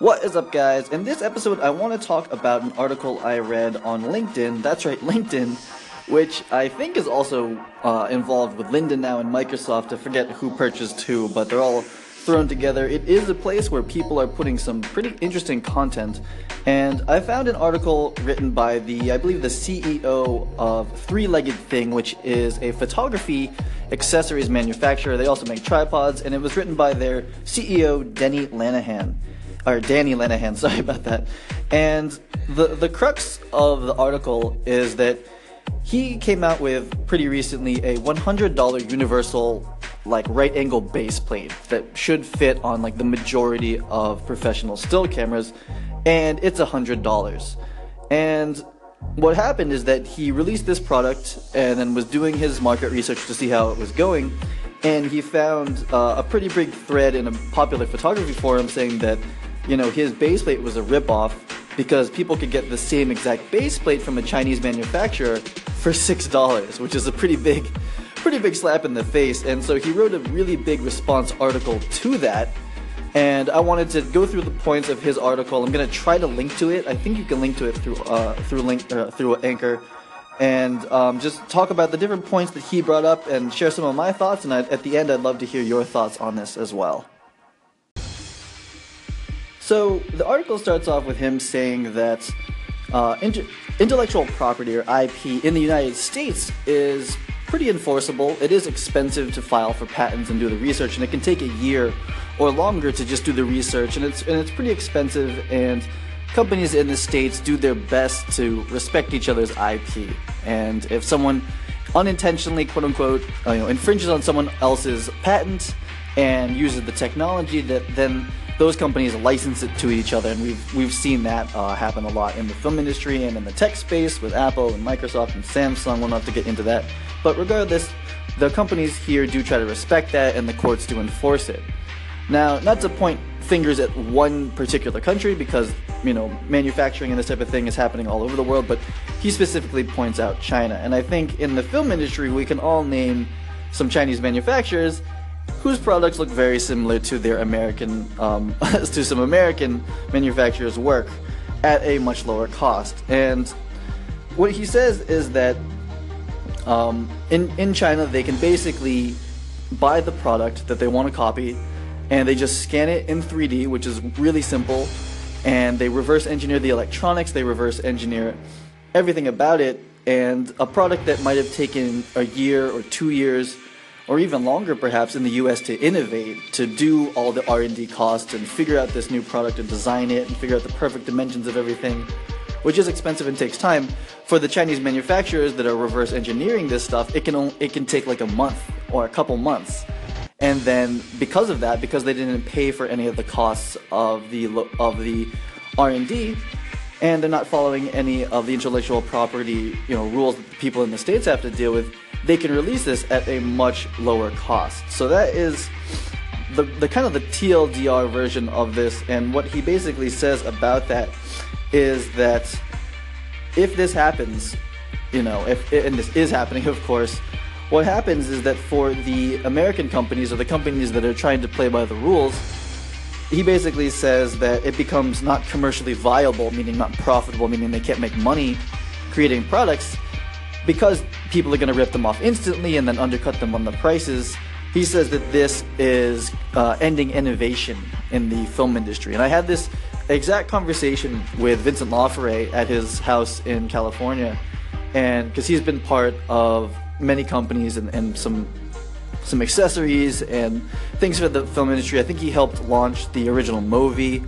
What is up, guys? In this episode, I want to talk about an article I read on LinkedIn. That's right, LinkedIn, which I think is also uh, involved with Lynda now and Microsoft. I forget who purchased who, but they're all thrown together. It is a place where people are putting some pretty interesting content. And I found an article written by the, I believe, the CEO of Three Legged Thing, which is a photography accessories manufacturer. They also make tripods, and it was written by their CEO, Denny Lenihan. Or Danny Lenihan, sorry about that. And the, the crux of the article is that he came out with pretty recently a $100 universal like right angle base plate that should fit on like the majority of professional still cameras and it's hundred dollars and what happened is that he released this product and then was doing his market research to see how it was going and he found uh, a pretty big thread in a popular photography forum saying that you know his base plate was a ripoff because people could get the same exact base plate from a Chinese manufacturer for six dollars, which is a pretty big pretty big slap in the face. And so he wrote a really big response article to that. And I wanted to go through the points of his article. I'm to try to link to it. I think you can link to it through uh, through link uh, through Anchor, and um, just talk about the different points that he brought up and share some of my thoughts. And I, at the end, I'd love to hear your thoughts on this as well. So the article starts off with him saying that uh, inter- intellectual property or IP in the United States is pretty enforceable. It is expensive to file for patents and do the research, and it can take a year or longer to just do the research, and it's and it's pretty expensive. And companies in the states do their best to respect each other's IP. And if someone unintentionally, quote unquote, uh, you know, infringes on someone else's patent and uses the technology, that then those companies license it to each other, and we've we've seen that uh, happen a lot in the film industry and in the tech space with Apple and Microsoft and Samsung. We'll not have to get into that but regardless, the companies here do try to respect that and the courts do enforce it. Now, not to point fingers at one particular country because, you know, manufacturing and this type of thing is happening all over the world, but he specifically points out China. And I think in the film industry, we can all name some Chinese manufacturers whose products look very similar to their American, um, to some American manufacturers' work at a much lower cost. And what he says is that um, in in China, they can basically buy the product that they want to copy, and they just scan it in 3D, which is really simple. And they reverse engineer the electronics. They reverse engineer everything about it. And a product that might have taken a year or two years, or even longer, perhaps, in the U.S. to innovate, to do all the R&D costs and figure out this new product and design it and figure out the perfect dimensions of everything which is expensive and takes time. For the Chinese manufacturers that are reverse engineering this stuff, it can it can take like a month or a couple months. And then because of that, because they didn't pay for any of the costs of the of the R&D, and they're not following any of the intellectual property, you know, rules that people in the states have to deal with, they can release this at a much lower cost. So that is the, the kind of the TLDR version of this, and what he basically says about that is that if this happens, you know, if and this is happening, of course, what happens is that for the American companies or the companies that are trying to play by the rules, he basically says that it becomes not commercially viable, meaning not profitable, meaning they can't make money creating products because people are going to rip them off instantly and then undercut them on the prices. He says that this is uh, ending innovation in the film industry. And I had this exact conversation with Vincent Laforet at his house in California, and because he's been part of many companies and, and some some accessories and things for the film industry. I think he helped launch the original MoVI,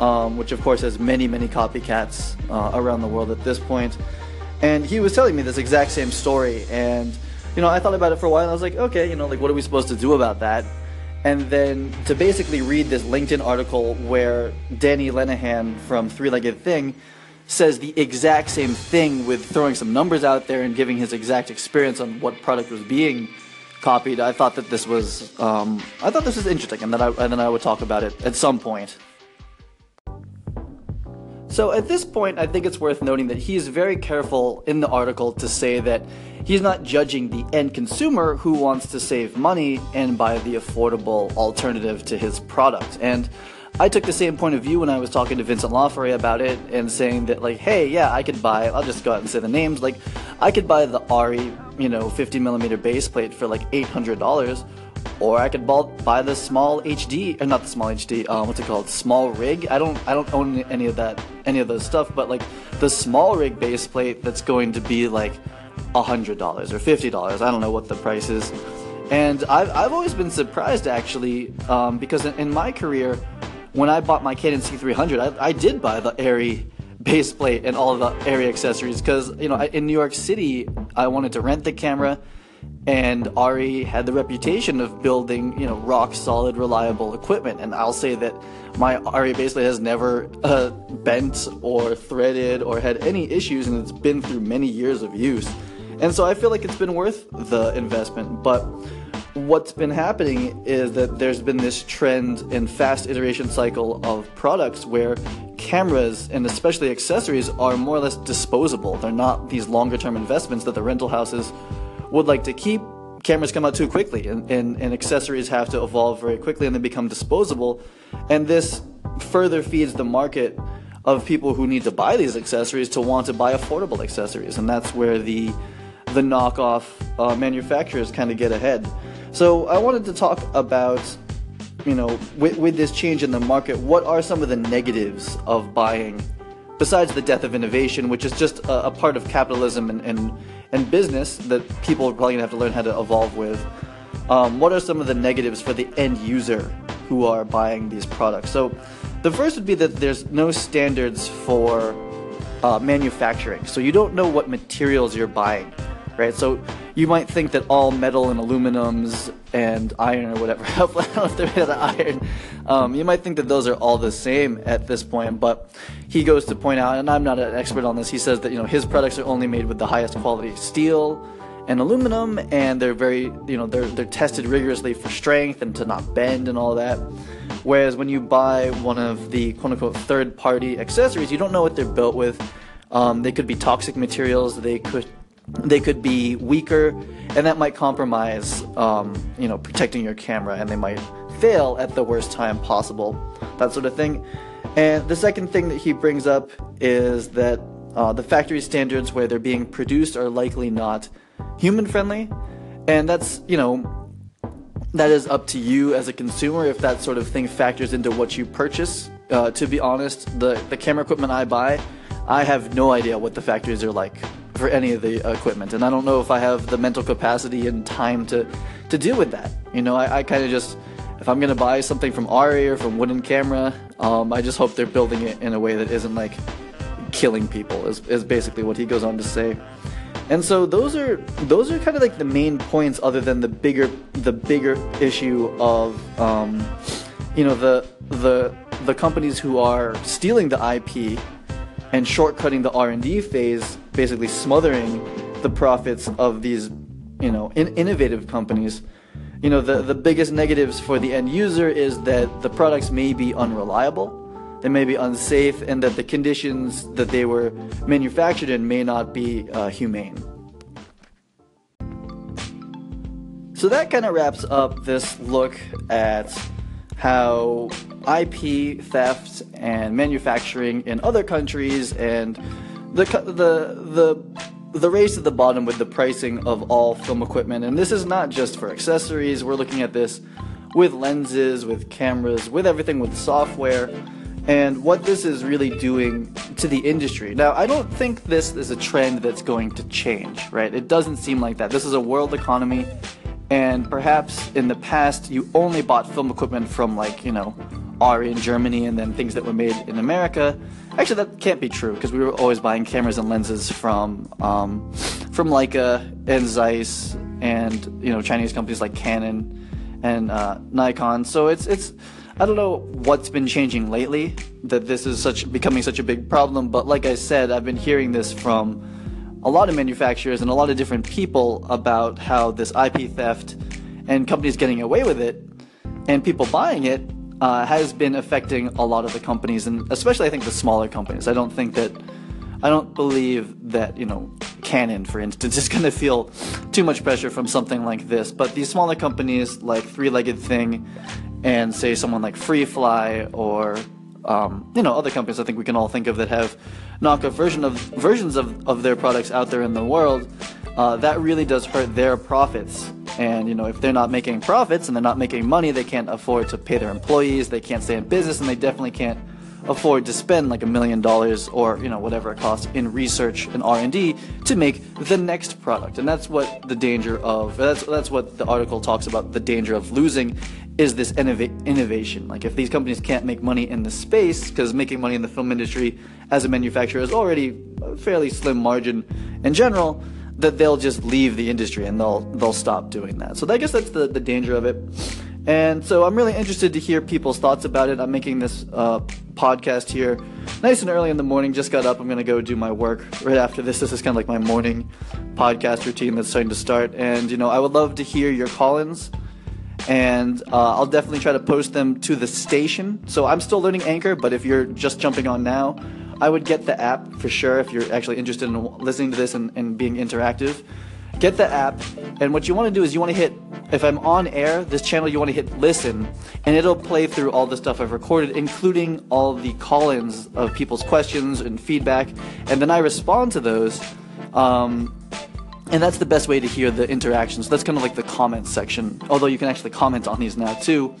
um, which of course has many many copycats uh, around the world at this point. And he was telling me this exact same story, and you know I thought about it for a while. and I was like, okay, you know, like what are we supposed to do about that? and then to basically read this LinkedIn article where Danny Lenihan from Three Legged Thing says the exact same thing with throwing some numbers out there and giving his exact experience on what product was being copied. I thought that this was um, I thought this was interesting, and that I and then I would talk about it at some point. So at this point, I think it's worth noting that he is very careful in the article to say that he's not judging the end consumer who wants to save money and buy the affordable alternative to his product. And I took the same point of view when I was talking to Vincent Laforet about it and saying that like, hey, yeah, I could buy. I'll just go out and say the names. Like, I could buy the ARRI, you know, 50 millimeter base plate for like $800, or I could buy the SmallHD, or not the SmallHD. Um, what's it called? SmallRig. I don't, I don't own any of that, any of those stuff. But like the SmallRig base plate, that's going to be like $100 or $50. I don't know what the price is. And I've, I've always been surprised actually, um, because in, in my career when I bought my Canon C300, I, I did buy the ARRI base plate and all the ARRI accessories because you know in New York City I wanted to rent the camera, and ARRI had the reputation of building you know rock solid, reliable equipment. And I'll say that my ARRI basically has never uh, bent or threaded or had any issues, and it's been through many years of use. And so I feel like it's been worth the investment, but what's been happening is that there's been this trend in fast iteration cycle of products where cameras and especially accessories are more or less disposable. They're not these longer term investments that the rental houses would like to keep. Cameras come out too quickly and, and, and accessories have to evolve very quickly and they become disposable. And this further feeds the market of people who need to buy these accessories to want to buy affordable accessories. And that's where the the knockoff uh, manufacturers kind of get ahead. So I wanted to talk about, you know, with, with this change in the market, what are some of the negatives of buying, besides the death of innovation, which is just a, a part of capitalism and, and, and business that people are probably to have to learn how to evolve with. Um, what are some of the negatives for the end user who are buying these products? So the first would be that there's no standards for uh, manufacturing. So you don't know what materials you're buying right? So you might think that all metal and aluminums and iron or whatever, I don't know if they're made out of iron, um, you might think that those are all the same at this point, but he goes to point out, and I'm not an expert on this, he says that, you know, his products are only made with the highest quality steel and aluminum, and they're very, you know, they're, they're tested rigorously for strength and to not bend and all that. Whereas when you buy one of the quote unquote third party accessories, you don't know what they're built with. Um, they could be toxic materials, they could they could be weaker, and that might compromise, um, you know, protecting your camera, and they might fail at the worst time possible, that sort of thing. And the second thing that he brings up is that uh, the factory standards where they're being produced are likely not human friendly, and that's you know that is up to you as a consumer if that sort of thing factors into what you purchase. Uh, to be honest, the the camera equipment I buy, I have no idea what the factories are like for any of the equipment, and I don't know if I have the mental capacity and time to to deal with that. You know, I, I kind of just if I'm gonna buy something from ARRI or from Wooden Camera, um, I just hope they're building it in a way that isn't like killing people. Is is basically what he goes on to say. And so those are those are kind of like the main points, other than the bigger the bigger issue of um, you know the the the companies who are stealing the IP and shortcutting the R&D phase, basically smothering the profits of these, you know, in- innovative companies. You know, the, the biggest negatives for the end user is that the products may be unreliable, they may be unsafe, and that the conditions that they were manufactured in may not be uh, humane. So that kind of wraps up this look at how IP theft and manufacturing in other countries and the the the the race at the bottom with the pricing of all film equipment and this is not just for accessories we're looking at this with lenses with cameras with everything with software and what this is really doing to the industry. Now, I don't think this is a trend that's going to change, right? It doesn't seem like that. This is a world economy and perhaps in the past you only bought film equipment from like you know ARRI in Germany and then things that were made in America. Actually, that can't be true because we were always buying cameras and lenses from um, from Leica and Zeiss and you know Chinese companies like Canon and uh, Nikon. So it's it's I don't know what's been changing lately that this is such becoming such a big problem. But like I said, I've been hearing this from a lot of manufacturers and a lot of different people about how this IP theft and companies getting away with it and people buying it uh, has been affecting a lot of the companies and especially I think the smaller companies. I don't think that I don't believe that you know Canon, for instance, is going to feel too much pressure from something like this. But these smaller companies like Three Legged Thing and say someone like FreeFly or um, you know other companies I think we can all think of that have knockoff version of versions of, of their products out there in the world, uh, that really does hurt their profits. And you know if they're not making profits and they're not making money, they can't afford to pay their employees, they can't stay in business, and they definitely can't afford to spend like a million dollars or you know whatever it costs in research and R&D to make the next product. And that's what the danger of that's that's what the article talks about the danger of losing is this innov- innovation. Like if these companies can't make money in the space because making money in the film industry as a manufacturer is already a fairly slim margin in general that they'll just leave the industry and they'll they'll stop doing that so I guess that's the, the danger of it and so I'm really interested to hear people's thoughts about it. I'm making this uh, podcast here nice and early in the morning. Just got up. I'm going to go do my work right after this. This is kind of like my morning podcast routine that's starting to start. And, you know, I would love to hear your call ins. And uh, I'll definitely try to post them to the station. So I'm still learning Anchor, but if you're just jumping on now, I would get the app for sure if you're actually interested in listening to this and, and being interactive get the app, and what you want to do is you want to hit, if I'm on air, this channel, you want to hit listen, and it'll play through all the stuff I've recorded, including all the call ins of people's questions and feedback, and then I respond to those. Um, and that's the best way to hear the interactions. That's kind of like the comments section, although you can actually comment on these now too.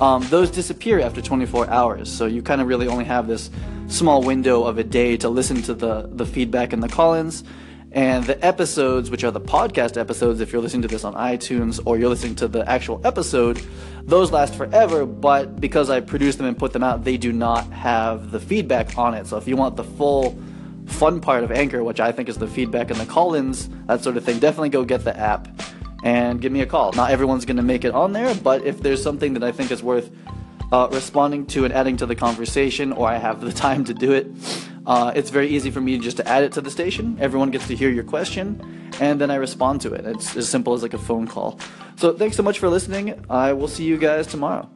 Um, those disappear after 24 hours, so you kind of really only have this small window of a day to listen to the, the feedback and the call ins. And the episodes, which are the podcast episodes, if you're listening to this on iTunes or you're listening to the actual episode, those last forever. But because I produce them and put them out, they do not have the feedback on it. So if you want the full fun part of Anchor, which I think is the feedback and the call ins, that sort of thing, definitely go get the app and give me a call. Not everyone's going to make it on there, but if there's something that I think is worth uh, responding to and adding to the conversation, or I have the time to do it, uh, it's very easy for me just to add it to the station. Everyone gets to hear your question, and then I respond to it. It's as simple as like a phone call. So thanks so much for listening. I will see you guys tomorrow.